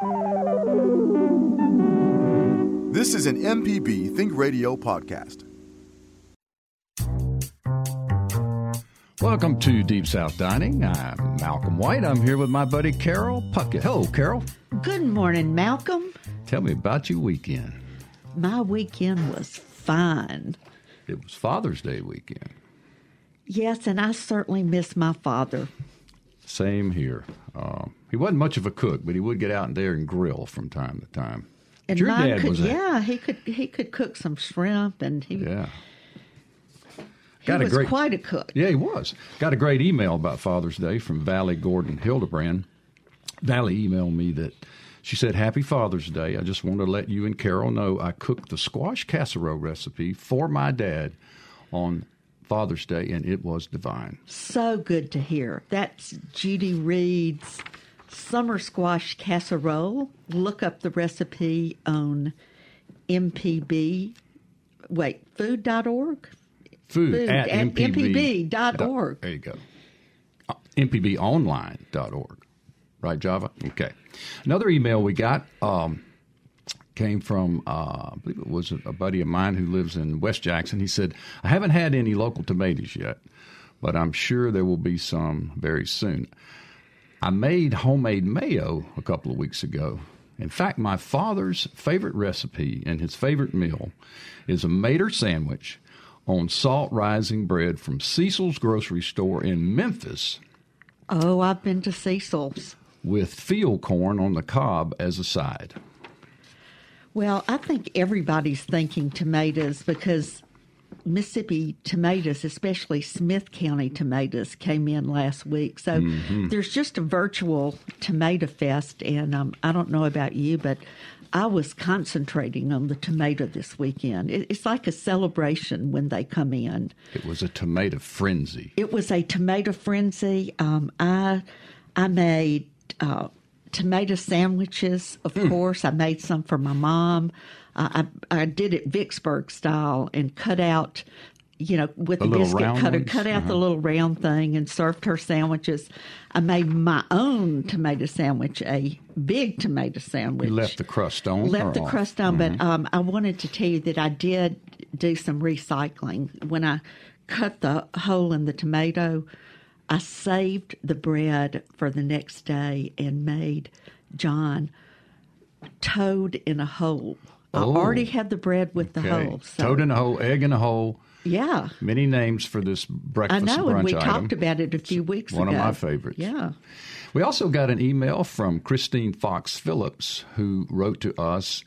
This is an MPB Think Radio podcast. Welcome to Deep South Dining. I'm Malcolm White. I'm here with my buddy Carol Puckett. Hello, Carol. Good morning, Malcolm. Tell me about your weekend. My weekend was fine. It was Father's Day weekend. Yes, and I certainly miss my father. Same here. Uh, he wasn't much of a cook, but he would get out there and grill from time to time. And your dad could, was a- yeah, he could he could cook some shrimp, and he, yeah. he Got a was great- quite a cook. Yeah, he was. Got a great email about Father's Day from Valley Gordon Hildebrand. Valley emailed me that she said, Happy Father's Day. I just want to let you and Carol know I cooked the squash casserole recipe for my dad on Father's Day, and it was divine. So good to hear. That's Judy Reed's summer squash casserole. Look up the recipe on MPB. Wait, food.org? Food, Food at, at mpb mpb.org. There you go. Uh, mpbonline.org. Right, Java? Okay. Another email we got um, came from, uh, I believe it was a, buddy of mine who lives in West Jackson. He said, I haven't had any local tomatoes yet, but I'm sure there will be some very soon. I made homemade mayo a couple of weeks ago. In fact, my father's favorite recipe and his favorite meal is a mater sandwich on salt rising bread from Cecil's grocery store in Memphis Oh, I've been to Cecil's. with field corn on the cob as a side. Well, I think everybody's thinking tomatoes because Mississippi tomatoes, especially Smith County tomatoes, came in last week. So there's just a virtual tomato fest, and um, I don't know about you, but I was concentrating on the tomato this weekend. It, it's like a celebration when they come in. It was a tomato frenzy. It was a tomato frenzy. Um, I I made uh, tomato sandwiches. Of Hmm. course, I made some for my mom. Uh, I I did it Vicksburg style and cut out. You know, with The the, biscuit cutter, ones? cut out the Uh-huh. little round thing and served her sandwiches. I made my own tomato sandwich, a big tomato sandwich. You left the crust on? Left the off? crust on, Mm-hmm. but um, I wanted to tell you that I did do some recycling. When I cut the hole in the tomato, I saved the bread for the next day and made John toad in a hole. I Oh. already had the bread with the Okay. hole. So, Toad in a hole, egg in a hole. yeah. Many names for this breakfast. I know, brunch and we item. talked about it a few weeks one ago. One of my favorites. Yeah. We also got an email from Christine Fox Phillips who wrote to us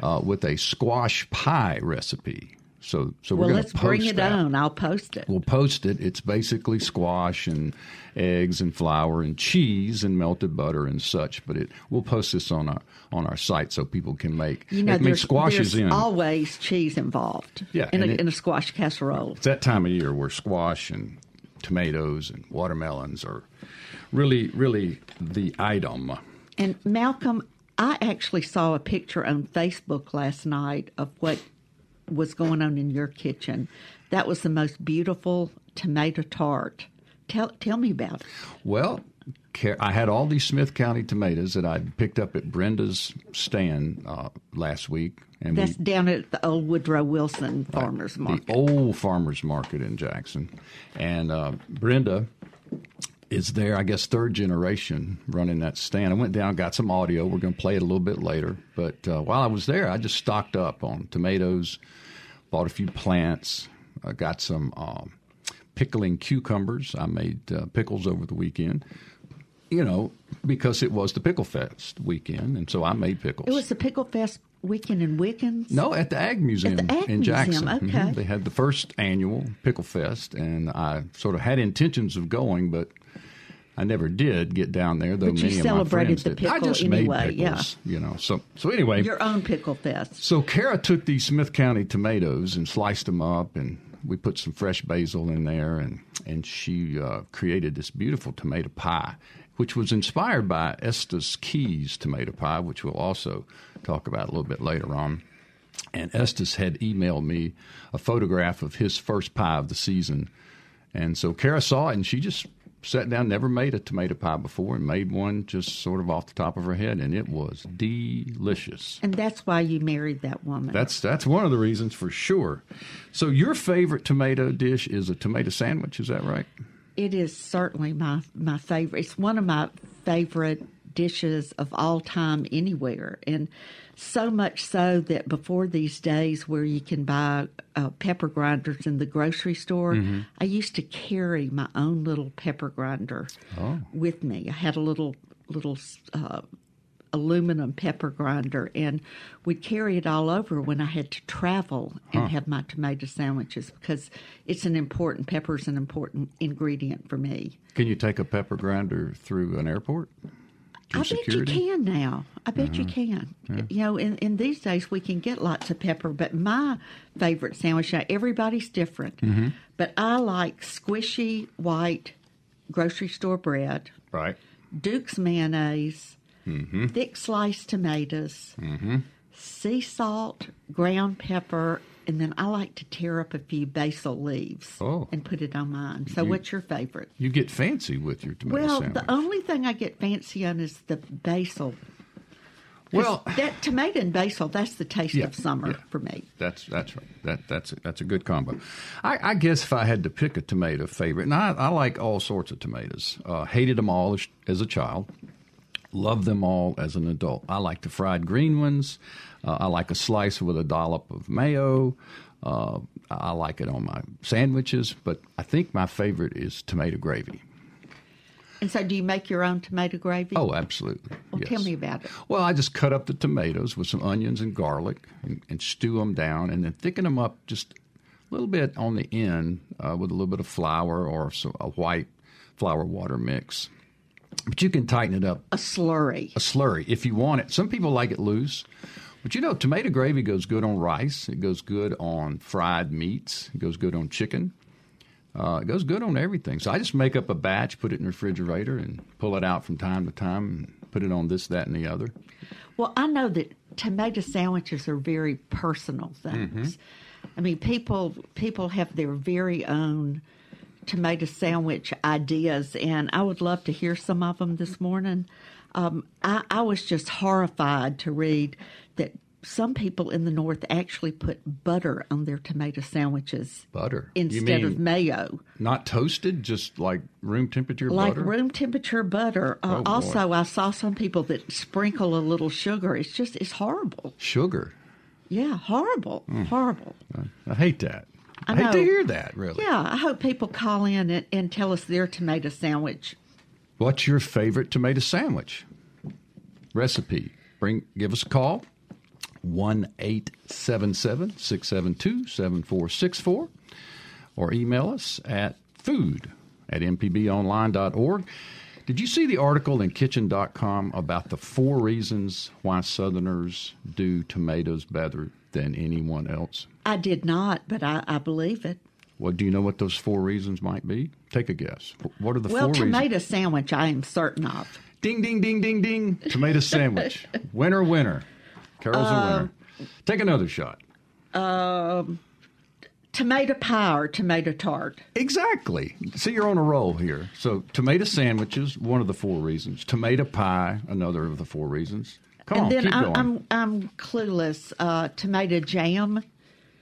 uh, with a squash pie recipe. So, so we're Well, going to post bring it that. on. I'll post it. We'll post it. It's basically squash and eggs and flour and cheese and melted butter and such. But it we'll post this on our on our site so people can make. You know, I there's, squash there's in. always cheese involved. Yeah, in a, it- in a squash casserole. it's that time of year where squash and tomatoes and watermelons are really, really the item. And Malcolm, I actually saw a picture on Facebook last night of what was going on in your kitchen. That was the most beautiful tomato tart. Tell tell me about it. Well, I had all these Smith County tomatoes that I picked up at Brenda's stand uh, last week, and That's we, down at the old Woodrow Wilson Farmers Market. the old farmers market in Jackson, and uh, Brenda is there. I guess third generation running that stand. I went down, got some audio. We're going to play it a little bit later. But uh, while I was there, I just stocked up on tomatoes, bought a few plants, uh, got some um, pickling cucumbers. I made uh, pickles over the weekend. You know, because it was the Pickle Fest weekend, and so I made pickles. It was the Pickle Fest weekend in Wiggins. No, at the Ag Museum the Ag in Museum, Jackson. okay. Mhm. They had the first annual Pickle Fest, and I sort of had intentions of going, but I never did get down there. Though But you many of my friends the did. I just anyway, made yeah. pickles, you know. So, so anyway, Your own Pickle Fest. so Kara took these Smith County tomatoes and sliced them up, and we put some fresh basil in there, and and she uh, created this beautiful tomato pie, which was inspired by Estes Keys tomato pie, which we'll also talk about a little bit later on. And Estes had emailed me a photograph of his first pie of the season, and so Kara saw it, and she just sat down, never made a tomato pie before, and made one just sort of off the top of her head, and it was delicious. And that's why you married that woman. That's that's one of the reasons for sure. So your favorite tomato dish is a tomato sandwich, is that right? it is certainly my my favorite. It's one of my favorite dishes of all time anywhere, and so much so that before these days where you can buy uh, pepper grinders in the grocery store, I used to carry my own little pepper grinder with me. I had a little little. Uh, aluminum pepper grinder and we'd carry it all over when I had to travel and have my tomato sandwiches because it's an important pepper is an important ingredient for me. Can you take a pepper grinder through an airport? I bet you can now. I bet you can. You know, in, in these days we can get lots of pepper, but my favorite sandwich now everybody's different. Mm-hmm. But I like squishy white grocery store bread, Right. Duke's mayonnaise, mm-hmm. thick sliced tomatoes, mm-hmm. sea salt, ground pepper, and then I like to tear up a few basil leaves Oh. and put it on mine. So, what's your favorite? You get fancy with your tomato Well, sandwich. the only thing I get fancy on is the basil. Well- that tomato and basil, that's the taste Yeah, of summer yeah. for me. That's that's right. That that's a, that's a good combo. I, I guess if I had to pick a tomato favorite, and I, I like all sorts of tomatoes. Uh, hated them all as, as a child. Love them all as an adult. I like the fried green ones. Uh, I like a slice with a dollop of mayo. Uh, I like it on my sandwiches, but I think my favorite is tomato gravy. And so, do you make your own tomato gravy? Oh, absolutely. well, yes. tell me about it. Well, I just cut up the tomatoes with some onions and garlic and, and stew them down and then thicken them up just a little bit on the end uh, with a little bit of flour or so, a white flour water mix. But you can tighten it up A slurry. a slurry if you want it. Some people like it loose. But you know, tomato gravy goes good on rice. It goes good on fried meats. It goes good on chicken. Uh, it goes good on everything. So I just make up a batch, put it in the refrigerator, and pull it out from time to time, and put it on this, that, and the other. Well, I know that tomato sandwiches are very personal things. I mean, people people have their very own tomato sandwich ideas, and I would love to hear some of them this morning. Um, I, I was just horrified to read that some people in the north actually put butter on their tomato sandwiches Butter. Instead of mayo, Not toasted, just like room temperature like butter. room temperature butter. Uh, Oh, boy. also, I saw some people that sprinkle a little sugar. It's just it's horrible. Sugar. Yeah, horrible, horrible. I hate that. I hate to hear that. Really. Yeah, I hope people call in and, and tell us their tomato sandwich. What's your favorite tomato sandwich recipe? Bring give us a call. one eight seven seven six seven two seven four six four, or email us at food at mpbonline.org. Did you see the article in kitchen.com about the four reasons why Southerners do tomatoes better than anyone else? I did not, but I, I believe it. Well, do you know what those four reasons might be? Take a guess. What are the Well, four reasons? tomato sandwich, I am certain of. Ding, ding, ding, ding, ding. Tomato sandwich. winner, winner. Carol's a uh, winner. Take another shot. Um, Tomato pie or tomato tart. Exactly. See, you're on a roll here. So, tomato sandwiches, one of the four reasons. Tomato pie, another of the four reasons. Come and on, then keep I'm, going. I'm I'm clueless. Uh, tomato jam,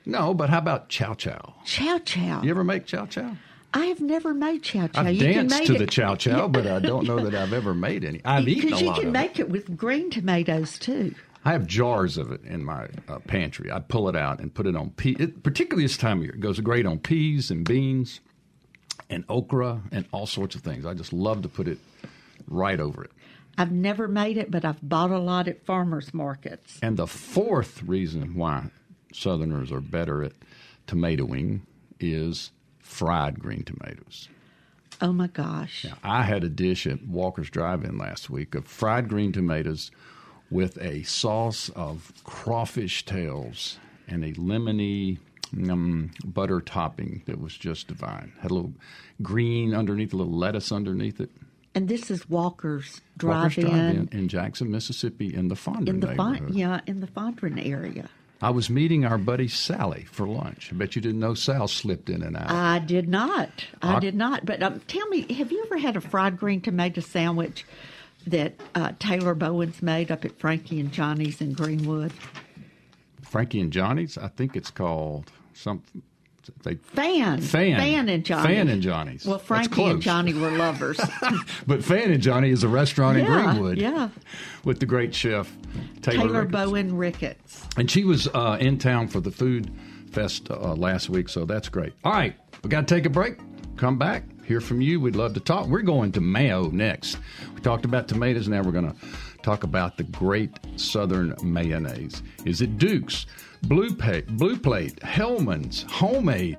no, but how about chow chow? chow chow. You ever make chow chow? I have never made chow chow. I've you can danced make to it, the chow chow, but I don't know that I've ever made any. I've eaten a lot. because you can make it. it with green tomatoes too. I have jars of it in my uh, pantry. I pull it out and put it on pea. Particularly this time of year, it goes great on peas and beans and okra and all sorts of things. I just love to put it right over it. I've never made it, but I've bought a lot at farmers markets. And the fourth reason why Southerners are better at tomatoing is fried green tomatoes. Oh my gosh! I had a dish at Walker's Drive-In last week of fried green tomatoes with a sauce of crawfish tails and a lemony um, butter topping that was just divine. Had a little green underneath, a little lettuce underneath it. And this is Walker's Drive-In Drive-In Jackson, Mississippi, in the Fondren in the Fon- yeah in the Fondren area. I was meeting our buddy Sally for lunch. I bet you didn't know Sal slipped in and out. I did not. I, I- did not. But um, tell me, have you ever had a fried green tomato sandwich that uh, Taylor Bowen's made up at Frankie and Johnny's in Greenwood? Frankie and Johnny's. I think it's called something. They Fan, Fan. Fan and Johnny, Fan and Johnny's. Well, Frankie and. Johnny were lovers. but Fan and Johnny is a restaurant in Greenwood. yeah. with the great chef Taylor, Taylor Ricketts. Bowen Ricketts. And she was uh, in town for the food fest uh, last week, so that's great. All right, we got to take a break. Come back, hear from you. We'd love to talk. We're going to Mayo next. We talked about tomatoes. Now we're going to talk about the great Southern mayonnaise. Is it Duke's, Blue, pa- Blue Plate, Hellmann's, Homemade?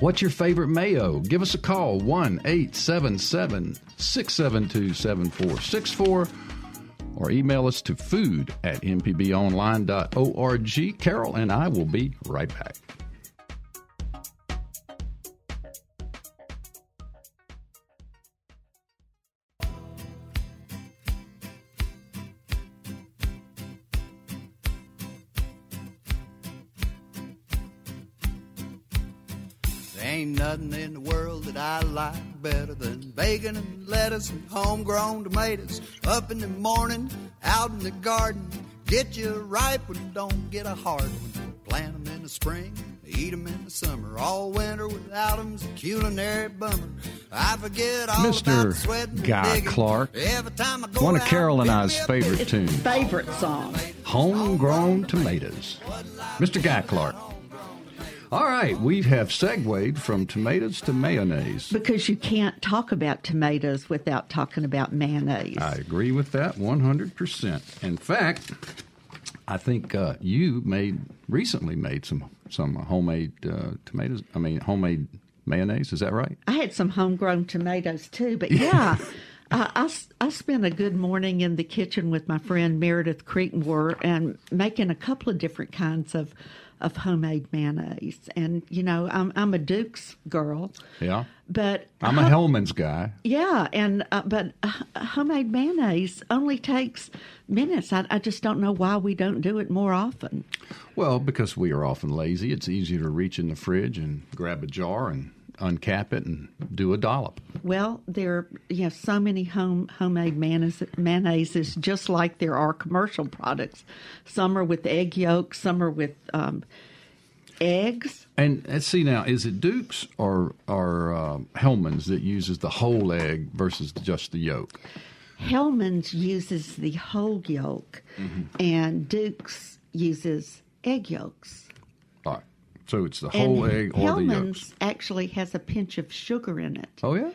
What's your favorite mayo? Give us a call 1 877 672 7464 or email us to food at mpbonline.org. Carol and I will be right back. Lettuce and homegrown tomatoes. Up in the morning, out in the garden, get you a ripe one, don't get a hard one. Plant 'em in the spring, eat 'em in the summer. All winter without 'em's a culinary bummer. I forget all Mr. about sweating and Guy digging. Clark, Every time I go One of out, Carol and pick I's me favorite tunes, Favorite song. Homegrown Tomatoes. Mr. Guy Clark. All right, we have segued from tomatoes to mayonnaise. Because you can't talk about tomatoes without talking about mayonnaise. I agree with that 100%. In fact, I think uh, you made recently made some some homemade uh, tomatoes. I mean, homemade mayonnaise. Is that right? I had some homegrown tomatoes too, but yeah, I I spent a good morning in the kitchen with my friend Meredith Creekmore and making a couple of different kinds of of homemade mayonnaise. And you know, I'm I'm a Duke's girl, Yeah. but I'm a Hellmann's guy. yeah, and uh, but uh, homemade mayonnaise only takes minutes. I, I just don't know why we don't do it more often. Well, because we are often lazy, it's easier to reach in the fridge and grab a jar and uncap it and do a dollop. Well, there are you know, so many home homemade mayonnaise, mayonnaises, just like there are commercial products. Some are with egg yolks, some are with um, eggs. And let's see now, is it Duke's or or uh, Hellmann's that uses the whole egg versus just the yolk? Hellmann's uses the whole yolk, and Duke's uses egg yolks. So it's the whole and egg or the yolks. Actually has a pinch of sugar in it. Oh yeah.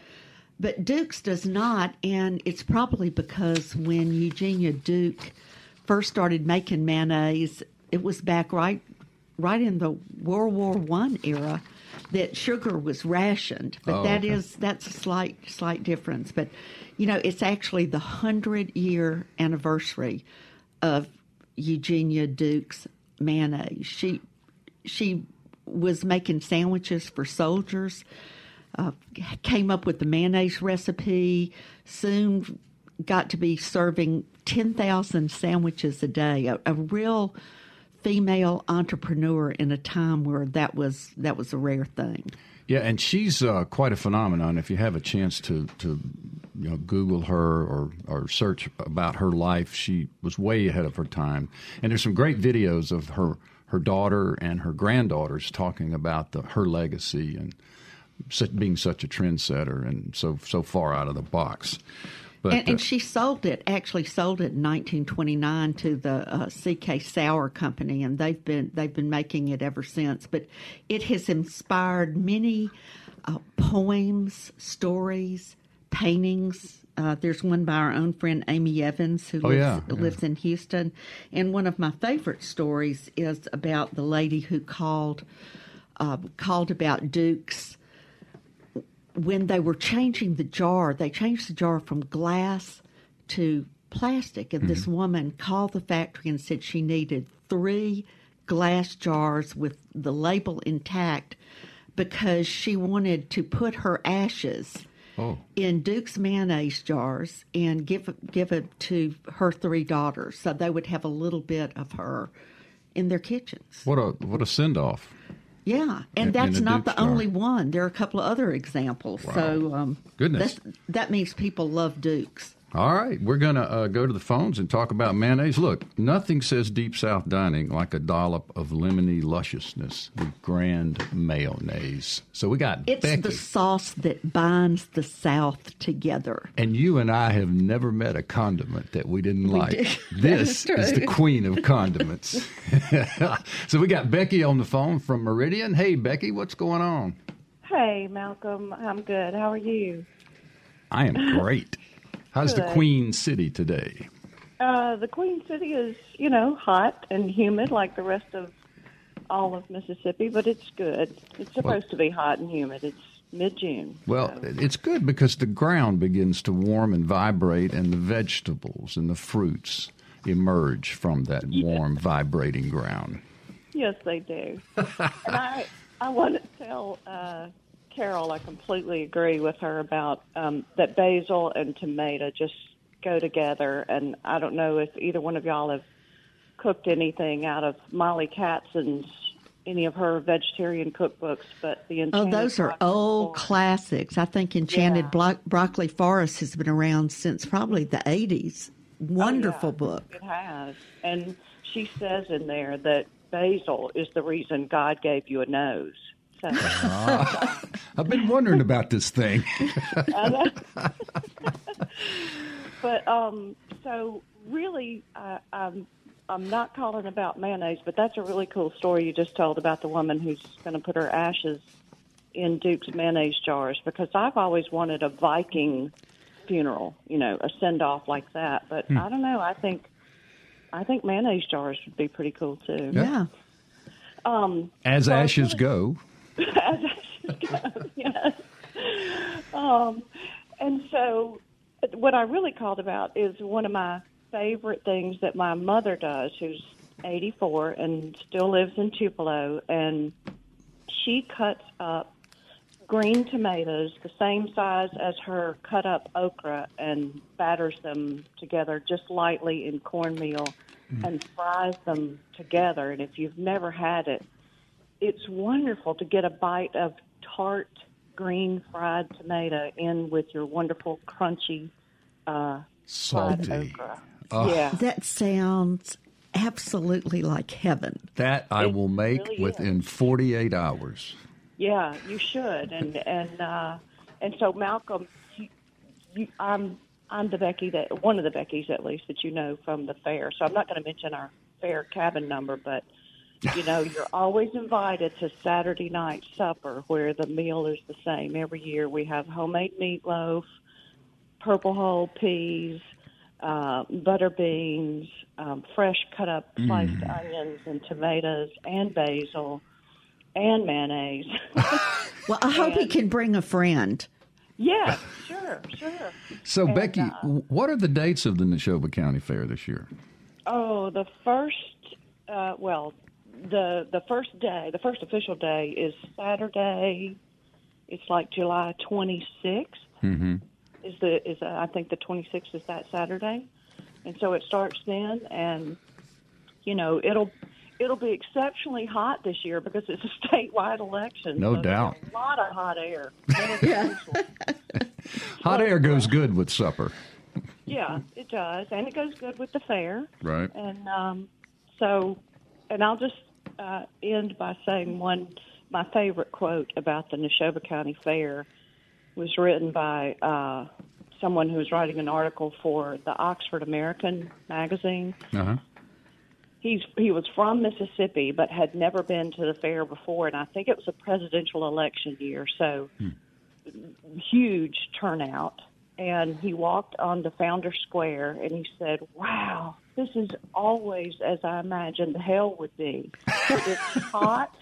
But Duke's does not, and it's probably because when Eugenia Duke first started making mayonnaise, it was back right, right in the World War One era that sugar was rationed. But Oh, that okay. is that's a slight slight difference. But you know, it's actually the hundred year anniversary of Eugenia Duke's mayonnaise. She she was making sandwiches for soldiers uh, came up with the mayonnaise recipe, soon got to be serving 10,000 sandwiches a day. A, a real female entrepreneur in a time where that was that was a rare thing. Yeah, and she's uh, quite a phenomenon. If you have a chance to, to you know, Google her or, or search about her life, she was way ahead of her time. And there's some great videos of her, her daughter and her granddaughters talking about the, her legacy and such, being such a trendsetter and so so far out of the box. But and, and uh, she sold it, actually sold it in 1929 to the uh, C.F. Sauer Company, and they've been they've been making it ever since. But it has inspired many uh, poems, stories, paintings. Uh, there's one by our own friend Amy Evans who Oh, lives, yeah, yeah. lives in Houston, and one of my favorite stories is about the lady who called uh, called about Duke's when they were changing the jar, they changed the jar from glass to plastic. And this woman called the factory and said she needed three glass jars with the label intact because she wanted to put her ashes oh, in Duke's mayonnaise jars and give give it to her three daughters, so they would have a little bit of her in their kitchens. What a what a send off. Yeah, and In- that's in not Duke's the jar. only one. There are a couple of other examples. So, um, Goodness. that means people love Dukes. All right, we're going to uh, go to the phones and talk about mayonnaise. Look, nothing says deep south dining like a dollop of lemony lusciousness with grand mayonnaise. So we got It's Becky, the sauce that binds the South together. and you and I have never met a condiment that we didn't like. did. This That is is the queen of condiments. so we got Becky on the phone from Meridian. Hey, Becky, what's going on? Hey, Malcolm. I'm good. How are you? I am great. How's the Queen City today? Uh, the Queen City is, you know, hot and humid like the rest of all of Mississippi, but it's good. It's supposed to be hot and humid. It's mid June. Well, it's good because the ground begins to warm and vibrate, and the vegetables and the fruits emerge from that warm, vibrating ground. Yes, they do. and I, I want to tell uh, Carol I completely agree with her about um, that basil and tomato just go together. And I don't know if either one of y'all have cooked anything out of Mollie Katzen's any of her vegetarian cookbooks, but the Oh, those are Broccoli old Forest- classics. I think Enchanted Yeah. Blo- Broccoli Forest has been around since probably the 80s. Wonderful Oh, yeah, book. It has. And she says in there that basil is the reason God gave you a nose. So, I've been wondering about this thing. but um, so really, uh, I'm I'm not calling about mayonnaise, but that's a really cool story you just told about the woman who's going to put her ashes in Duke's mayonnaise jars because I've always wanted a Viking funeral, you know, a send off like that. But I don't know. I think I think mayonnaise jars would be pretty cool too. Yeah. As Well, ashes go. Yes. Um, and so, what I really called about is one of my favorite things that my mother does, who's 84 and still lives in Tupelo, and she cuts up green tomatoes the same size as her cut up okra and batters them together just lightly in cornmeal and fries them together. And if you've never had it, it's wonderful to get a bite of tart green fried tomato in with your wonderful crunchy uh, fried Salty. okra. Oh. Yeah, That sounds absolutely like heaven. That I It will make really within 48 hours. yeah, you should. And and uh, and so Malcolm, you, you, I'm I'm the Becky that one of the Beckys at least that you know from the fair. So I'm not going to mention our fair cabin number, but you know you're always invited to Saturday night supper where the meal is the same every year. We have homemade meatloaf, purple hull peas, uh, butter beans, um, fresh cut up sliced onions and tomatoes and basil and mayonnaise. Well, I hope he can bring a friend. yeah, sure, sure. So, And, Becky, uh, what are the dates of the Neshoba County Fair this year? Oh, the first, uh, well, the the first day, the first official day is Saturday. It's like July 26th. Mm-hmm. Is the is uh, I think the 26th is that Saturday, and so it starts then, and you know it'll it'll be exceptionally hot this year because it's a statewide election. No so doubt. a lot of hot air. yeah. Hot air goes good with supper. yeah, it does, and it goes good with the fair. Right. And um, so, and I'll just uh, end by saying one, my favorite quote about the Neshoba County Fair was written by uh, someone who was writing an article for the Oxford American magazine. Uh-huh. He's he was from Mississippi, but had never been to the fair before, and I think it was a presidential election year, so huge turnout. And he walked onto Founder Square, and he said, "Wow, this is always as I imagined hell would be. It's hot."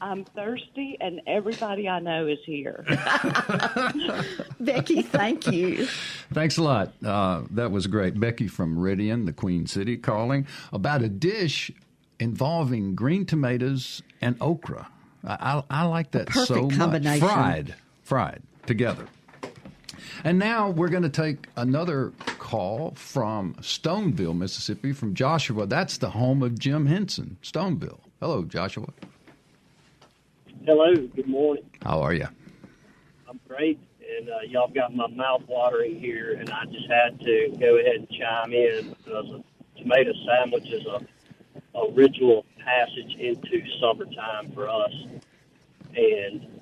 I'm thirsty, and everybody I know is here. Becky, thank you. Thanks a lot. Uh, that was great. Becky from Meridian, the Queen City, calling about a dish involving green tomatoes and okra. I, I, I like that perfect so much. Fried, fried together. And now we're going to take another call from Stoneville, Mississippi, from Joshua. That's the home of Jim Henson, Stoneville. Hello, Joshua. Hello, good morning. How are you? I'm great, and uh, y'all got my mouth watering here, and I just had to go ahead and chime in because a tomato sandwich is a, a ritual passage into summertime for us, and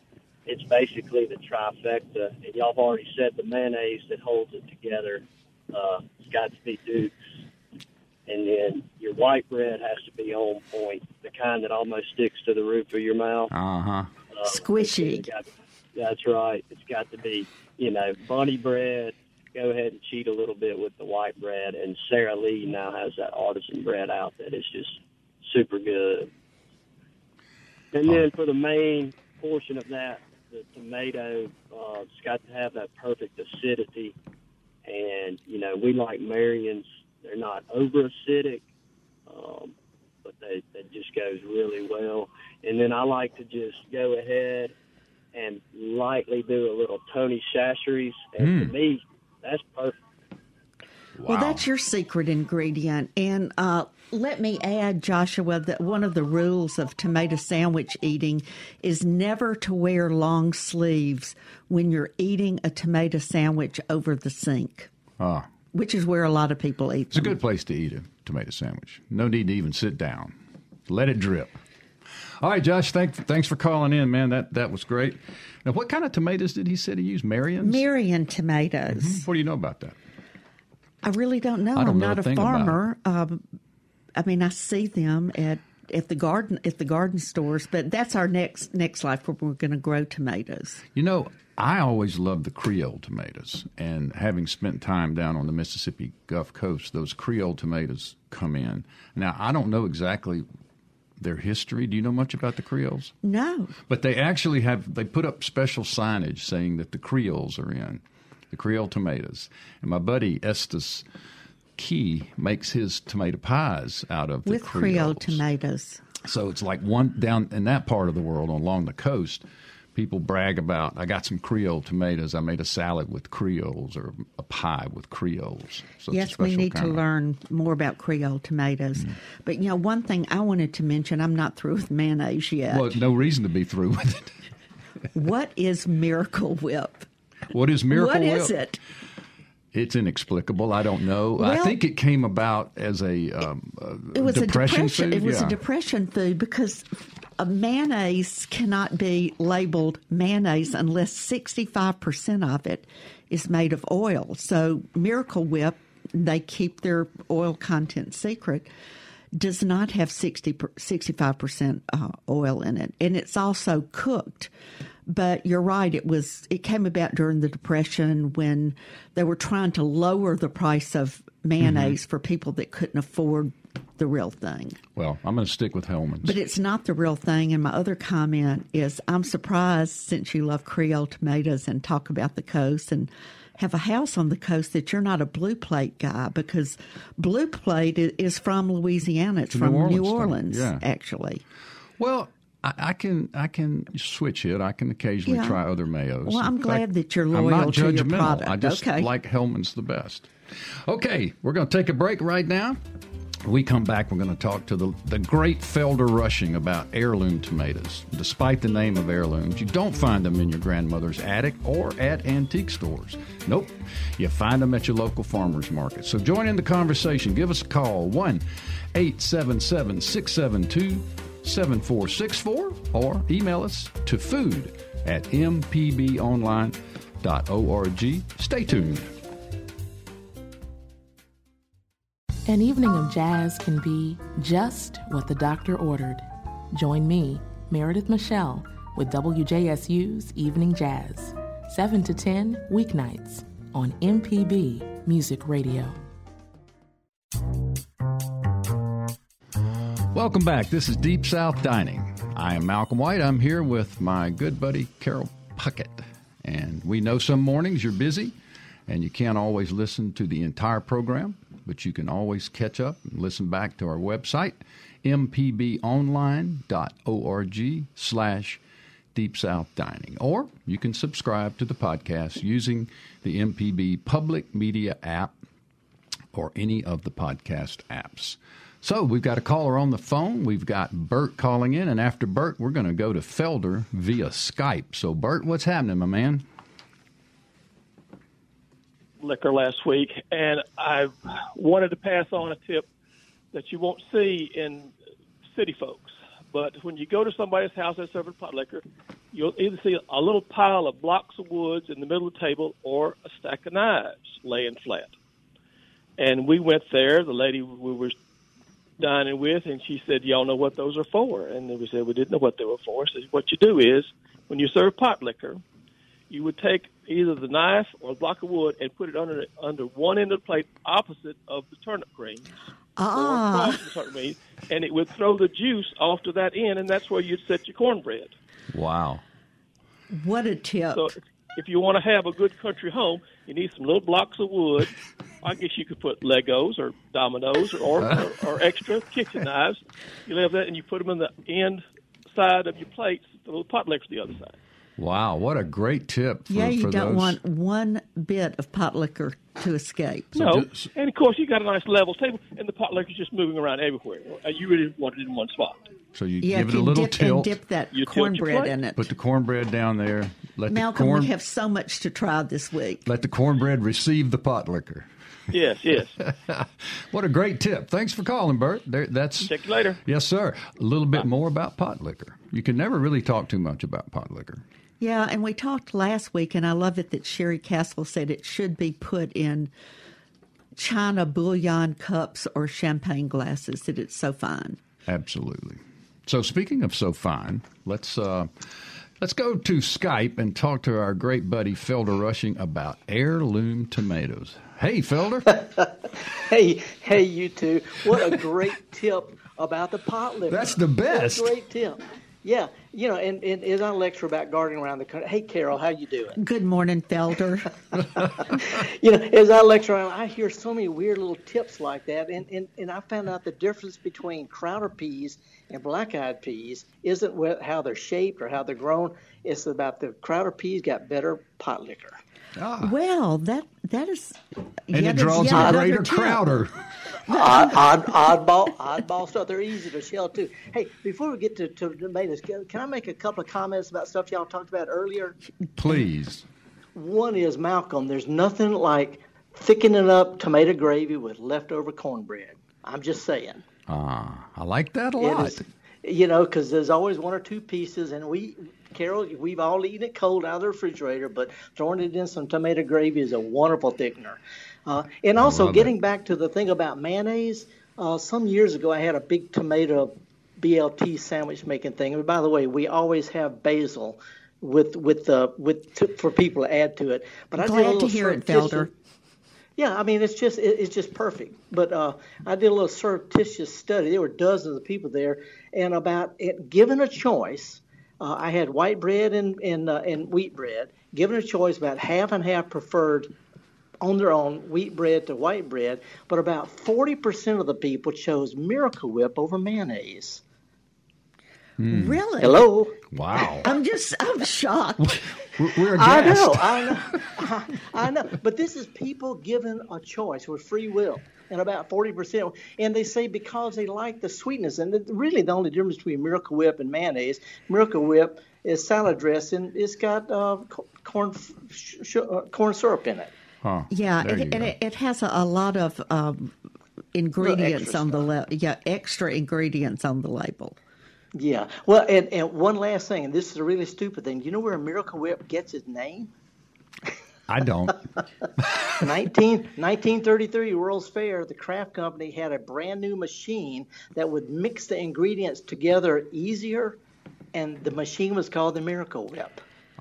it's basically the trifecta. And y'all have already said the mayonnaise that holds it together. Uh, it's got to be Duke's, and then your white bread has to be on point, the kind that almost sticks to the roof of your mouth. Uh huh. Uh, Squishy. got- that's right. It's got to be, you know, bunny bread. Go ahead and cheat a little bit with the white bread. And Sara Lee now has that artisan bread out that is just super good. And then for the main portion of that, the tomato, uh, it's got to have that perfect acidity. And, you know, we like Marion's. They're not over acidic, um, but they, that just goes really well. And then I like to just go ahead and lightly do a little Tony Chachere's. And to me, that's perfect. Well, that's your secret ingredient. And uh, let me add, Joshua, that one of the rules of tomato sandwich eating is never to wear long sleeves when you're eating a tomato sandwich over the sink, Ah, which is where a lot of people eat it's a good place to eat a tomato sandwich. No need to even sit down. Let it drip. All right, Josh. Thank, thanks for calling in, man. That that was great. Now, what kind of tomatoes did he say to use? Marion's. Marion tomatoes. what do you know about that? I really don't know. I am not a farmer. Um, I mean, I see them at at the garden at the garden stores, but that's our next next life where we're going to grow tomatoes. You know, I always loved the Creole tomatoes, and having spent time down on the Mississippi Gulf Coast, those Creole tomatoes come in. Now, I don't know exactly their history. Do you know much about the Creoles? No, But they actually have they put up special signage saying that the Creoles are in the Creole tomatoes. And my buddy Estes Key makes his tomato pies out of the with Creole tomatoes. So it's like one down in that part of the world along the coast. People brag about I got some Creole tomatoes. I made a salad with Creoles or a pie with Creoles. So yes, we need to of- learn more about Creole tomatoes. Mm. But you know, one thing I wanted to mention, I'm not through with mayonnaise yet. Well, no reason to be through with it. what is Miracle Whip? What is Miracle What Whip? is it? It's inexplicable. I don't know. I think it came about as a, um, It was depression a depression. food. It was yeah. a depression food because a mayonnaise cannot be labeled mayonnaise unless 65% of it is made of oil. So Miracle Whip, they keep their oil content secret, does not have 60 65% uh, oil in it, and it's also cooked. But you're right; it was it came about during the depression when they were trying to lower the price of mayonnaise Mm-hmm. for people that couldn't afford the real thing. Well, I'm going to stick with Hellmann's. But it's not the real thing. And my other comment is I'm surprised since you love Creole tomatoes and talk about the coast and have a house on the coast that you're not a blue plate guy because blue plate is from Louisiana. It's a from New Orleans New Orleans, yeah. actually. well, I, I can I can switch it. I can occasionally Yeah. try other mayos. Well, I'm In glad that you're loyal to your product. I just Okay. like Hellmann's the best. Okay, we're going to take a break right now. When we come back, we're going to talk to the, the great Felder Rushing about heirloom tomatoes. Despite the name of heirlooms, you don't find them in your grandmother's attic or at antique stores. Nope. You find them at your local farmer's market. So join in the conversation. Give us a call 1 877 672 7464 or email us to food at mpbonline.org. Stay tuned. An evening of jazz can be just what the doctor ordered. Join me, Meredith Michelle, with WJSU's Evening Jazz, 7 to 10 weeknights on MPB Music Radio. Welcome back. This is Deep South Dining. I am Malcolm White. I'm here with my good buddy Carol Puckett. And we know some mornings you're busy and you can't always listen to the entire program, but you can always catch up and listen back to our website, mpbonline.org slash Deep South Dining. Or you can subscribe to the podcast using the MPB Public Media app or any of the podcast apps. So we've got a caller on the phone. We've got Bert calling in, and after Bert, we're going to go to Felder via Skype. So, Bert, what's happening, my man? liquor last week, and I wanted to pass on a tip that you won't see in city folks. But when you go to somebody's house that's serving pot liquor, you'll either see a little pile of blocks of woods in the middle of the table or a stack of knives laying flat. And we went there. The lady we were dining with, and she said, "Y'all know what those are for?" And we said we didn't know what they were for. So what you do is when you serve pot liquor, you would take either the knife or a block of wood and put it under under one end of the plate opposite of the turnip greens. Ah. Or across the turnip greens, and it would throw the juice off to that end, and that's where you'd set your cornbread. Wow. What a tip. So if you want to have a good country home, you need some little blocks of wood. I guess you could put Legos or dominoes or, or, or, or extra kitchen knives. You have that, and you put them in the end side of your plates. The little pot liquor's the other side. Wow, what a great tip. For, yeah, you for don't those. want one bit of pot liquor to escape. no, just- and of course you got a nice level table, and the pot liquor's just moving around everywhere. Uh, You really want it in one spot. So you Yeah, give it a little dip, tilt. and dip that You tilt cornbread in it. Put the cornbread down there. Let Malcolm, the corn, we have so much to try this week. let the cornbread receive the pot liquor. Yes, yes. What a great tip! Thanks for calling, Bert. There, that's Check you later. yes, sir. A little bit more about pot liquor. You can never really talk too much about pot liquor. Yeah, and we talked last week, and I love it that Sheri Castle said it should be put in china bouillon cups or champagne glasses. That it's so fine. Absolutely. So speaking of so fine, let's uh, let's go to Skype and talk to our great buddy Felder Rushing about heirloom tomatoes. Hey, Felder. Hey, hey, you two! What a great tip about the pot liquor. That's the best. Great tip. Yeah, you know, and, and as I lecture about gardening around the country, hey, Carol, how you doing? Good morning, Felder. You know, as I lecture around, I hear so many weird little tips like that, and, and, and I found out the difference between crowder peas and black-eyed peas isn't what, how they're shaped or how they're grown. It's about the crowder peas got better pot liquor. Well, that that is. and yet it draws yet a greater tip. crowder. odd, odd, oddball, oddball stuff. They're easy to shell too. Hey, before we get to, to tomatoes, can can I make a couple of comments about stuff y'all talked about earlier? Please. One is Malcolm. There's nothing like thickening up tomato gravy with leftover cornbread. I'm just saying. Ah, I like that a lot. is- you know, because there's always one or two pieces, and we, Carol, we've all eaten it cold out of the refrigerator, but throwing it in some tomato gravy is a wonderful thickener. Uh, and also, getting it. back to the thing about mayonnaise, uh, some years ago I had a big tomato BLT sandwich making thing. And by the way, we always have basil with with the with to, for people to add to it. But I did a Glad to hear it, surreptitious- Felder. Yeah, I mean it's just it, it's just perfect. But uh, I did a little surreptitious study. There were dozens of people there, and about it, given a choice, uh, I had white bread and and uh, and wheat bread. Given a choice, about half and half preferred on their own wheat bread to white bread, but about forty percent of the people chose Miracle Whip over mayonnaise. Really? Hello. Wow. I'm just. I'm shocked. We're, we're I know, I know, I, I know. But this is people given a choice with free will, and about forty percent. And they say because they like the sweetness, and it- really the only difference between Miracle Whip and mayonnaise, Miracle Whip is salad dressing. It's got uh, corn sh- sh- uh, corn syrup in it. Huh. Yeah, it, and it, it has a, a lot of um, ingredients extra on the label. Yeah, extra ingredients on the label. Yeah. Well, and, and one last thing, and this is a really stupid thing. Do you know where Miracle Whip gets its name? I don't. 19, 1933 World's Fair, the Kraft Company had a brand new machine that would mix the ingredients together easier, and the machine was called the Miracle Whip.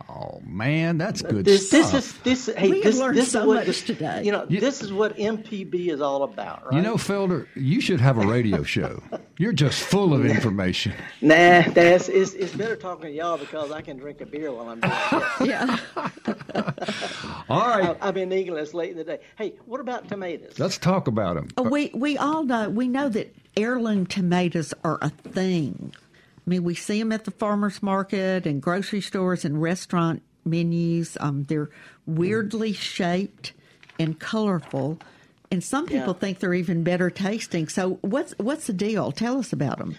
Oh man, that's good This, stuff. this is this. Hey, We have this, learned this so is what much today. You know, You- this is what MPB is all about, right? You know, Felder, you should have a radio show. You're just full of information. nah, that's it's, it's better talking to y'all because I can drink a beer while I'm doing it. Yeah. All right, I've been eating this late in the day. Hey, what about tomatoes? let's talk about them. Oh, we we all know we know that heirloom tomatoes are a thing. I mean, we see them at the farmers market and grocery stores and restaurant menus. Um, they're weirdly shaped and colorful, and some people Yeah. think they're even better tasting. So, what's what's the deal? Tell us about them.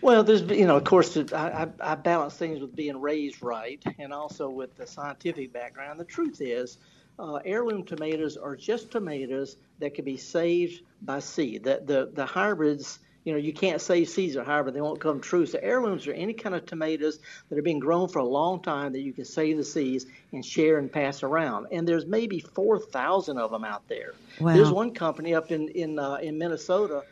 Well, there's, you know, of course, I, I, I balance things with being raised right and also with the scientific background. The truth is, uh, heirloom tomatoes are just tomatoes that can be saved by seed. The, the, the hybrids, you know, you can't save seeds or hybrid, they won't come true. So heirlooms are any kind of tomatoes that have been grown for a long time that you can save the seeds and share and pass around. And there's maybe 4,000 of them out there. Wow. There's one company up in, in, uh, in Minnesota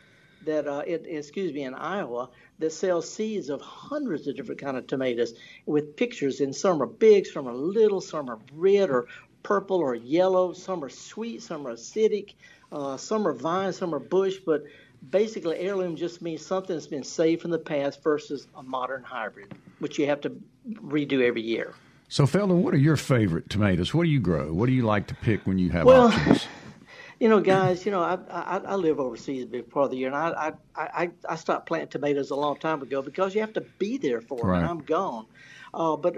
that uh, it, excuse me in Iowa that sells seeds of hundreds of different kind of tomatoes with pictures and some are big some are little some are red or purple or yellow some are sweet some are acidic uh, some are vine some are bush but basically heirloom just means something that's been saved from the past versus a modern hybrid which you have to redo every year So, Felder, what are your favorite tomatoes? What do you grow? What do you like to pick when you have Well, options? You know, guys, you know, I, I I live overseas a big part of the year, and I I I, I stopped planting tomatoes a long time ago because you have to be there for them, Right. and I'm gone. Uh, but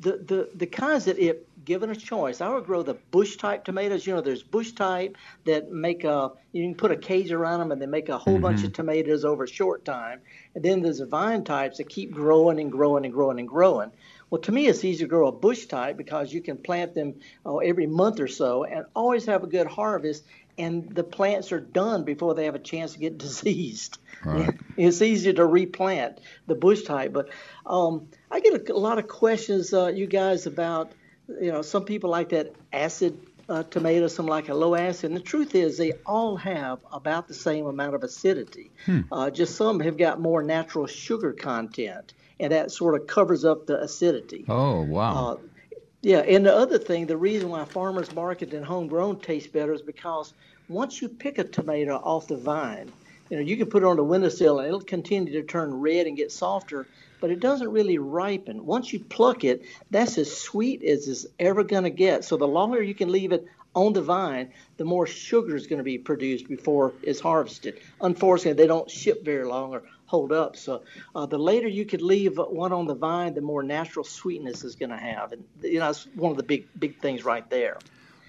the, the the kinds that if given a choice, I would grow the bush type tomatoes. You know, there's bush type that make a you can put a cage around them and they make a whole bunch of tomatoes over a short time, and then there's the vine types that keep growing and growing and growing and growing. Well, to me, it's easier to grow a bush type because you can plant them uh, every month or so and always have a good harvest. And the plants are done before they have a chance to get diseased. Right. It's easier to replant the bush type. But um, I get a, a lot of questions, uh, you guys, about you know some people like that acid uh, tomato, some like a low acid. And the truth is, they all have about the same amount of acidity. Uh, just some have got more natural sugar content, and that sort of covers up the acidity. Oh, wow. Uh, yeah, and the other thing, the reason why farmers market and homegrown taste better is because once you pick a tomato off the vine, you know, you can put it on the windowsill and it'll continue to turn red and get softer, but it doesn't really ripen. Once you pluck it, that's as sweet as it's ever going to get. So the longer you can leave it on the vine, the more sugar is going to be produced before it's harvested. Unfortunately, they don't ship very long or hold up. So uh, the later you could leave one on the vine, the more natural sweetness is going to have, and you know that's one of the big big things right there.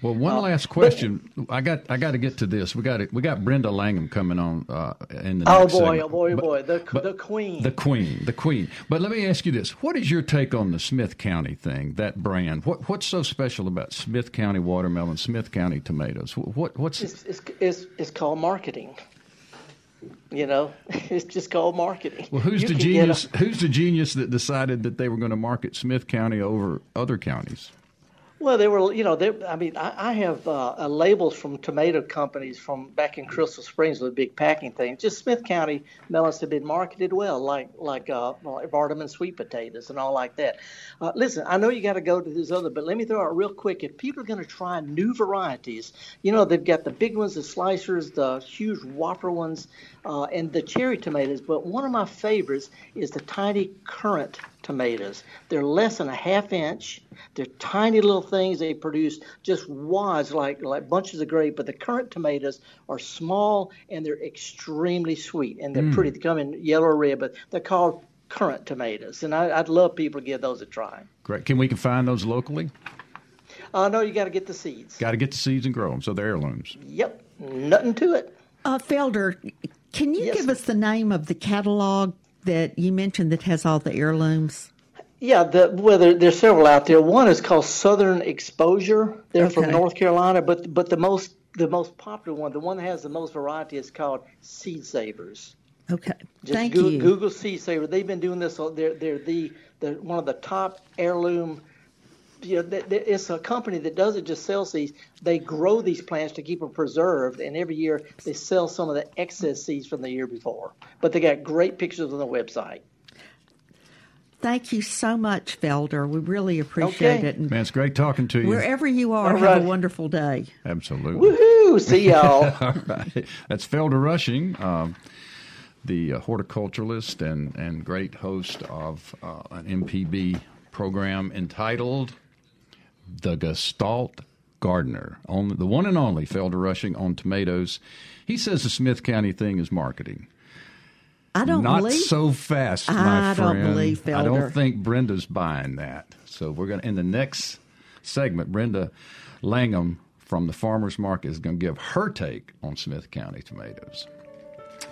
Well, one last question. I got I got to get to this. We got it. We got Brenda Langham coming on uh, in the Oh next boy, segment. oh boy, oh boy, the but- the queen. The queen, the queen. But let me ask you this: What is your take on the Smith County thing? That brand. What what's so special about Smith County watermelon, Smith County tomatoes? What what's it's, it's, it's, it's called marketing. You know, it's just called marketing. well? Who's You the get a- genius? Who's the genius that decided that they were going to market Smith County over other counties? Well, they were, you know, they, I mean, I, I have uh, labels from tomato companies from back in Crystal Springs with big packing things. Just Smith County melons have been marketed well, like like uh, like Vardaman sweet potatoes and all like that. Uh, listen, I know you got to go to this other, but let me throw out real quick. If people are going to try new varieties, you know, they've got the big ones, the slicers, the huge whopper ones, uh, and the cherry tomatoes. But one of my favorites is the tiny currant tomatoes. They're less than a half inch. They're tiny little things. They produce just wads like like bunches of grape. But the currant tomatoes are small and they're extremely sweet and they're pretty. They come in yellow or red, but they're called currant tomatoes. And I, I'd love people to give those a try. Great. Can we can find those locally? Uh, no, you got to get the seeds. Got to get the seeds and grow them, so they're heirlooms. Yep, nothing to it. Uh, Felder, can you Yes, give us the name of the catalog that you mentioned that has all the heirlooms? Yeah, the, well, there, there's several out there. One is called Southern Exposure. They're from North Carolina, but but the most the most popular one, the one that has the most variety, is called Seed Savers. Okay, Just thank Goo- you. Google Seed Saver. They've been doing this. They're they're the the one of the top heirloom. You know, they- they- it's a company that doesn't just sell seeds. They grow these plants to keep them preserved, and every year they sell some of the excess seeds from the year before. But they got great pictures on the website. Thank you so much, Felder. We really appreciate Okay. it. And Man, it's great talking to you. wherever you are, All have right. a wonderful day. Absolutely. Woohoo! See y'all. All right. That's Felder Rushing, um, the uh, horticulturalist and, and great host of uh, an MPB program entitled The Gestalt Gardener. On the one and only Felder Rushing on tomatoes. He says the Smith County thing is marketing. I don't believe Not believe so fast, my I don't believe believe I don't think Brenda's buying that. So we're going to in the next segment, Brenda Langham from the farmers market is going to give her take on Smith County tomatoes.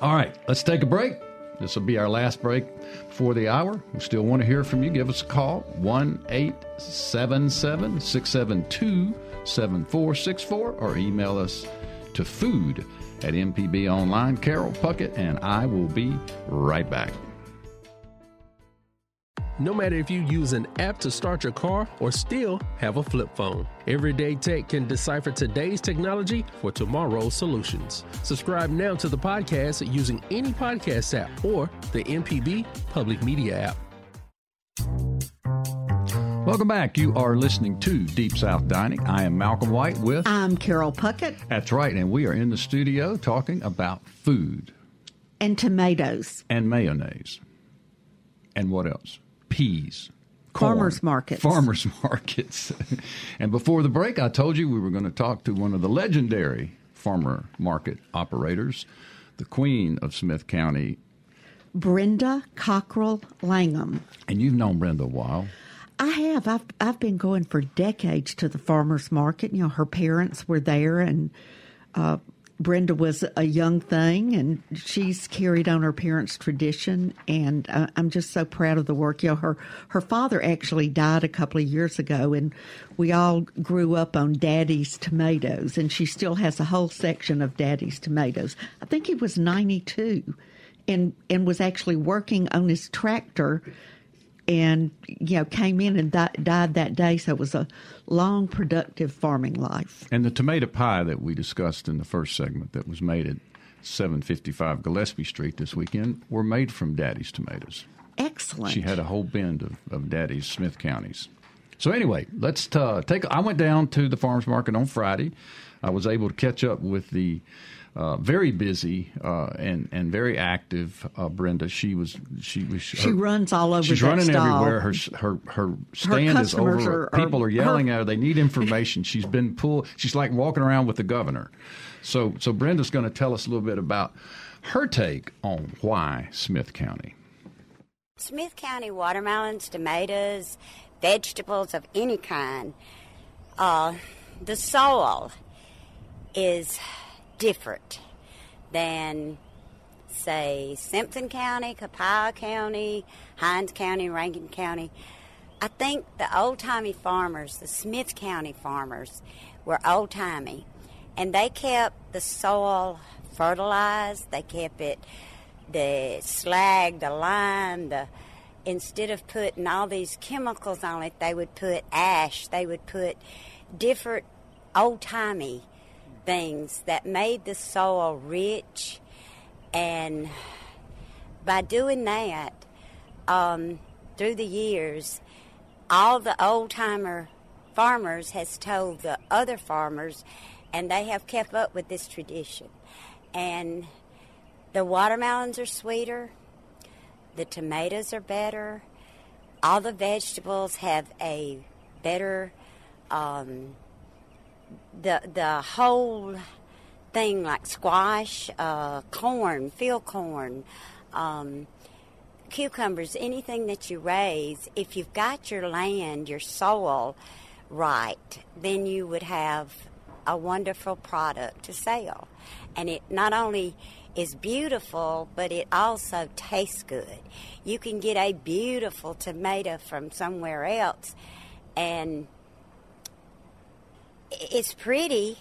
All right, let's take a break. This will be our last break before the hour. We still want to hear from you. Give us a call 1 877 672 7464 or email us to food at MPB Online. Carol Puckett and I will be right back. No matter if you use an app to start your car or still have a flip phone, Everyday Tech can decipher today's technology for tomorrow's solutions. Subscribe now to the podcast using any podcast app or the MPB Public Media app. Welcome back. You are listening to Deep South Dining. I am Malcolm White with. I'm Carol Puckett That's right, and we are in the studio talking about food and tomatoes. and mayonnaise. And what else? Peas. corn, Farmers markets. Farmers markets. and before the break, I told you we were going to talk to one of the legendary farmer market operators, the queen of Smith County. Brenda Cockrell Langham. And you've known Brenda a while. I have. I've I've been going for decades to the farmers market. You know, her parents were there, and uh, Brenda was a young thing, and she's carried on her parents' tradition. And uh, I'm just so proud of the work. You know, her her father actually died a couple of years ago, and we all grew up on Daddy's tomatoes, and she still has a whole section of Daddy's tomatoes. I think he was 92, and and was actually working on his tractor and you know came in and di- died that day. So it was a long, productive farming life. And the tomato pie that we discussed in the first segment that was made at 755 Gillespie Street this weekend were made from Daddy's tomatoes. Excellent. She had a whole bend of, of Daddy's Smith counties. So anyway, let's uh, take. I went down to the farmers market on Friday. I was able to catch up with the uh, very busy uh, and and very active uh, Brenda. She was she was She runs all over She's that running stall. everywhere. Her her her stand is over. are- are- People are yelling her- at her. They need information. She's been pulled. She's like walking around with the governor. So so Brenda's going to tell us a little bit about her take on why Smith County. Smith County watermelons, tomatoes, vegetables of any kind, uh, the soil is different than, say, Simpson County, Copiah County, Hinds County, Rankin County. I think the old timey farmers, the Smith County farmers, were old timey, and they kept the soil fertilized. They kept it the slag, the lime, the instead of putting all these chemicals on it, they would put ash. They would put different old timey things that made the soil rich, and by doing that, um, through the years, all the old timer farmers has told the other farmers, and they have kept up with this tradition. And the watermelons are sweeter, the tomatoes are better, all the vegetables have a better, um, the the whole thing like squash, uh, corn, field corn. Um, cucumbers, anything that you raise, if you've got your land, your soil right, then you would have a wonderful product to sell. And it not only is beautiful, but it also tastes good. You can get a beautiful tomato from somewhere else, and it's pretty,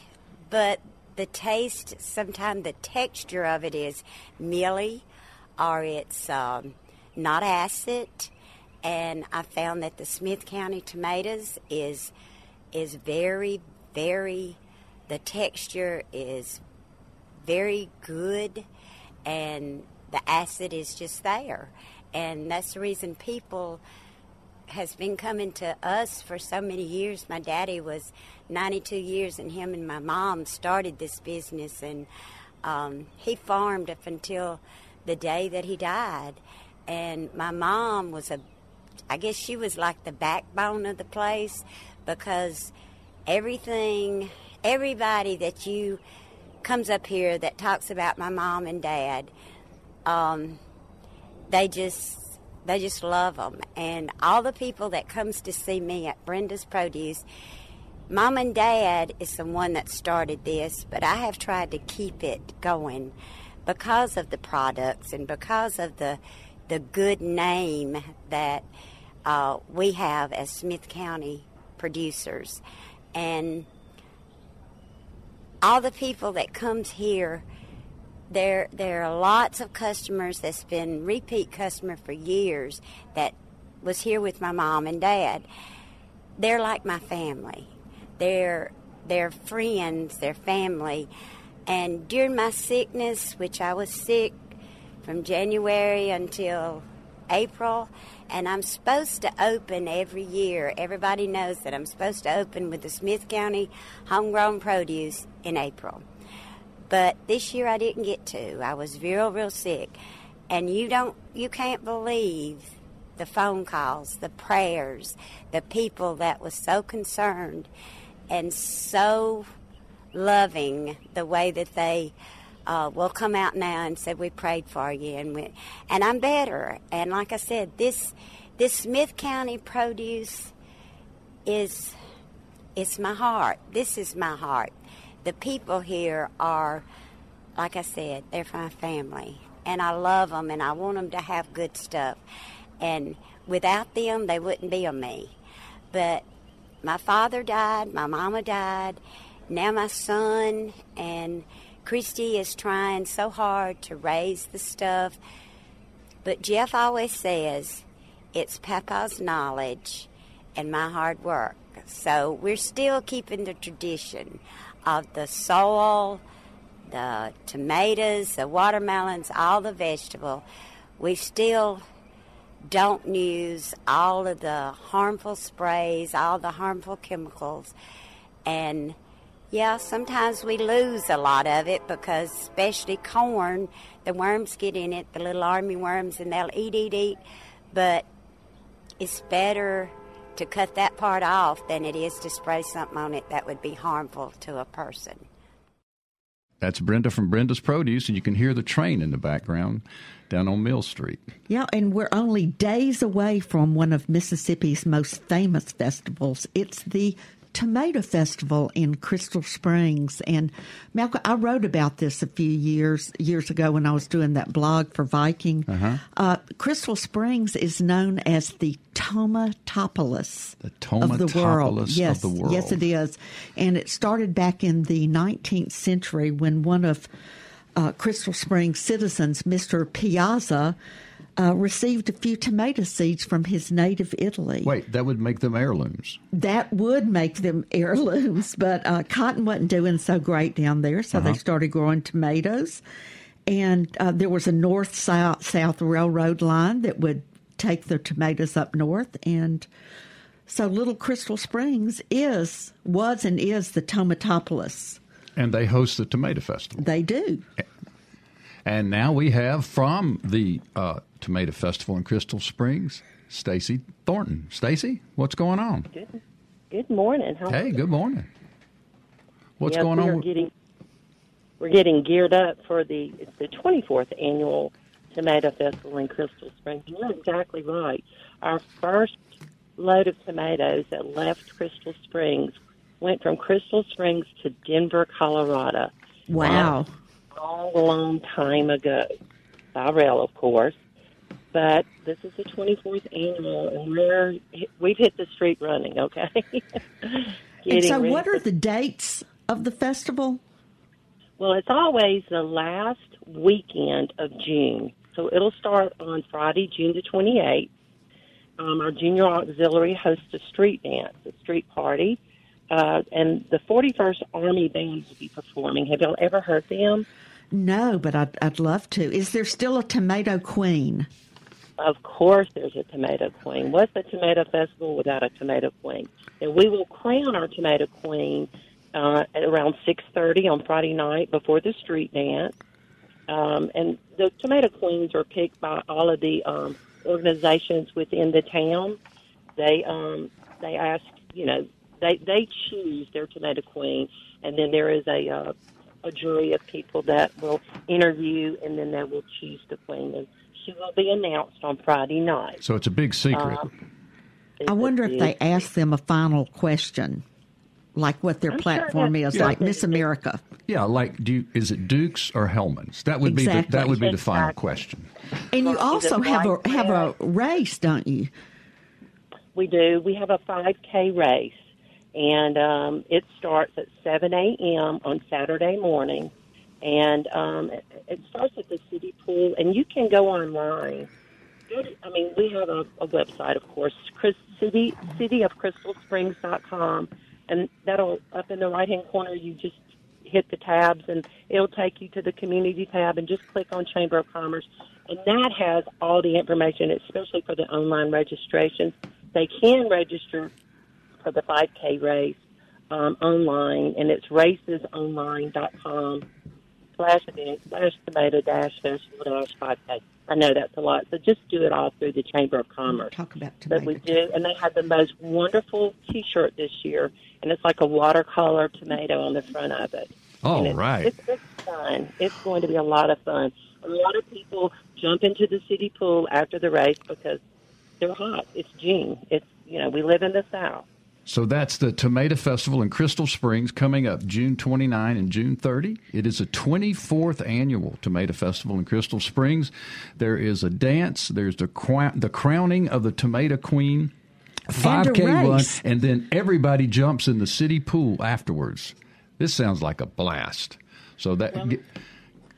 but the taste, sometimes the texture of it is mealy or it's um, not acid. And I found that the Smith County tomatoes is is very, very. The texture is very good, and the acid is just there, and that's the reason people has been coming to us for so many years. My daddy was 92 years, and him and my mom started this business, and um, he farmed up until the day that he died. And my mom was a, I guess she was like the backbone of the place because everything, everybody that you comes up here that talks about my mom and dad, um, they just they just love them. And all the people that comes to see me at Brenda's Produce, mom and dad is the one that started this, but I have tried to keep it going because of the products and because of the the good name that uh, we have as Smith County producers, and all the people that comes here. There, there are lots of customers that's been repeat customer for years that was here with my mom and dad. They're like my family. They're they're friends, they're family. And during my sickness, which I was sick from January until April, and I'm supposed to open every year. Everybody knows that I'm supposed to open with the Smith County Homegrown Produce in April. But this year I didn't get to. I was real, real sick. And you don't, you can't believe the phone calls, the prayers, the people that was so concerned and so loving the way that they uh, will come out now and said we prayed for you and we, and I'm better. And like I said, this this Smith County produce is it's my heart. This is my heart. The people here are, like I said, they're my family, and I love them, and I want them to have good stuff. And without them, they wouldn't be a me. But my father died, my mama died, now my son, and Christy is trying so hard to raise the stuff. But Jeff always says it's Papa's knowledge and my hard work. So we're still keeping the tradition of the soil, the tomatoes, the watermelons, all the vegetable. We still don't use all of the harmful sprays, all the harmful chemicals. And yeah, sometimes we lose a lot of it because, especially corn, the worms get in it, the little army worms, and they'll eat, eat, eat. But it's better to cut that part off than it is to spray something on it that would be harmful to a person. That's Brenda from Brenda's Produce, and you can hear the train in the background down on Mill Street. Yeah, and we're only days away from one of Mississippi's most famous festivals. It's the Tomato Festival in Crystal Springs. And Malcolm, I wrote about this a few years years ago when I was doing that blog for Viking. Uh-huh. Uh, Crystal Springs is known as the Tomatopolis, The of the world. Tomatopolis Yes, of the world. yes, it is. And it started back in the 19th century when one of uh, Crystal Springs citizens, Mr. Piazza, uh, received a few tomato seeds from his native Italy. Wait, that would make them heirlooms. That would make them heirlooms, but uh, cotton wasn't doing so great down there, so they Uh-huh. started growing tomatoes. And uh, there was a north south south railroad line that would take the tomatoes up north, and so Little Crystal Springs is was and is the Tomatopolis. And they host the Tomato Festival. They do. And now we have from the uh, Tomato Festival in Crystal Springs, Stacy Thornton. Stacy, what's going on? Good, good morning. How Hey, good morning. What's Yes, going we on? Are with- getting, we're getting geared up for the it's the 24th annual Tomato Festival in Crystal Springs. You're exactly right. Our first load of tomatoes that left Crystal Springs went from Crystal Springs to Denver, Colorado. Wow. long, long time ago, by rail, of course. But this is the 24th annual, and we're we've hit the street running. Okay. And so, what are the dates of the festival? Well, it's always the last weekend of June. So it'll start on Friday, June the 28th. Um, our junior auxiliary hosts a street dance, a street party. Uh, and the 41st Army Band will be performing. Have y'all ever heard them? No, but I'd, I'd love to. Is there still a tomato queen? Of course, there's a tomato queen. What's the tomato festival without a tomato queen? And we will crown our tomato queen uh, at around six thirty on Friday night before the street dance. Um, and the tomato queens are picked by all of the um, organizations within the town. They um, they ask, you know, they they choose their tomato queen, and then there is a uh, a jury of people that will interview, and then they will choose the queen. And she will be announced on Friday night. So it's a big secret. Um, I wonder if they ask them a final question, like what their I'm sure platform that- is, Yeah. like Miss America. yeah, like do you, is it Dukes or Hellmann's? That would be the, that would be the final Exactly. question. And you also have a have a race, don't you? We do. We have a 5K race, and um, it starts at 7 a.m. on Saturday morning. And um, it, it starts at the city pool, and you can go online. Go to- I mean, we have a, a website, of course, Chris, city cityofcrystalsprings.com, and that'll up in the right hand corner. You just hit the tabs, and it'll take you to the community tab, and just click on Chamber of Commerce, and that has all the information, especially for the online registrations. They can register for the 5K race um, online, and it's racesonline.com slash event slash tomato dash festival dash 5K. I know that's a lot, so just do it all through the Chamber of Commerce. Talk about tomato. But we do, and they have the most wonderful T-shirt this year, and it's like a watercolor tomato on the front of it. All it's, right. it's, it's fun. It's going to be a lot of fun. A lot of people jump into the city pool after the race because they're hot. It's June. It's you know we live in the South. So that's the Tomato Festival in Crystal Springs coming up June 29 and June 30. It is a 24th annual Tomato Festival in Crystal Springs. There is a dance, there's the, crown, the crowning of the Tomato Queen, 5K run, and then everybody jumps in the city pool afterwards. This sounds like a blast. So that. Well- get-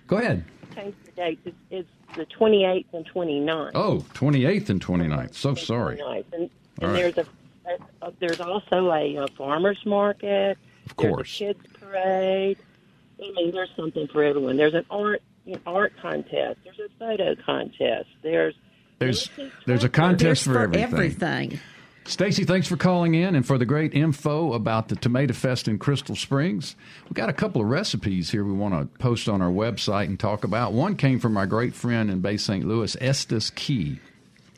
go ahead. Change the dates. It's, it's the 28th and 29th. Oh, 28th and 29th. So sorry. 29th. And, and right. there's a, a, a there's also a, a farmers market. Of course, There's course. a kids parade. I mean, there's something for everyone. There's an art you know, art contest. There's a photo contest. There's There's there's a contest There's for everything. everything. Stacy, thanks for calling in and for the great info about the Tomato Fest in Crystal Springs. We've got a couple of recipes here we want to post on our website and talk about. One came from our great friend in Bay St. Louis, Estes Key.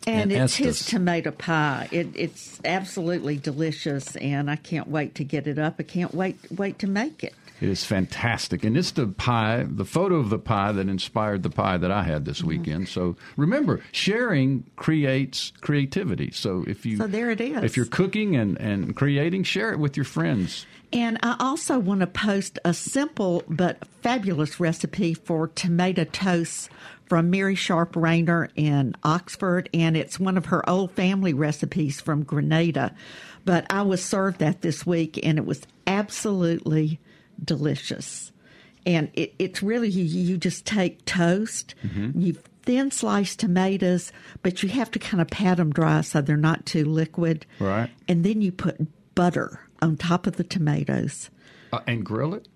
And, And it's his tomato pie. It, it's absolutely delicious, and I can't wait to get it up. I can't wait wait to make it. It is fantastic. And it's the pie, the photo of the pie that inspired the pie that I had this mm-hmm. weekend. So remember, sharing creates creativity. So if you So there it is. If you're cooking and, and creating, share it with your friends. And I also want to post a simple but fabulous recipe for tomato toast from Mary Sharp Rayner in Oxford, and it's one of her old family recipes from Grenada. But I was served that this week, and it was absolutely delicious. And it, it's really you, you just take toast, mm-hmm. you thin sliced tomatoes, but you have to kind of pat them dry so they're not too liquid. Right. And then you put butter on top of the tomatoes Uh, and grill it.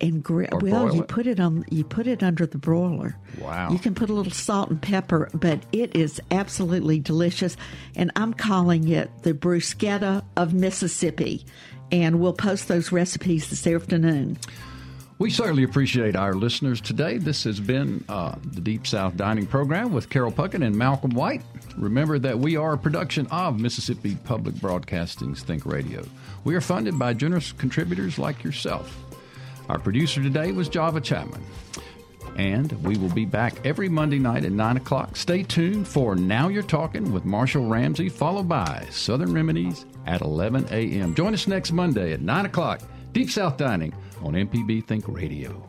and grill. Well, you it? put it on. You put it under the broiler. Wow. You can put a little salt and pepper, but it is absolutely delicious. And I'm calling it the bruschetta of Mississippi. And we'll post those recipes this afternoon. We certainly appreciate our listeners today. This has been uh, the Deep South Dining Program with Carol Puckett and Malcolm White. Remember that we are a production of Mississippi Public Broadcasting's Think Radio. We are funded by generous contributors like yourself. Our producer today was Java Chapman. And we will be back every Monday night at 9 o'clock. Stay tuned for Now You're Talking with Marshall Ramsey, followed by Southern Remedies at 11 a.m. Join us next Monday at 9 o'clock, Deep South Dining on MPB Think Radio.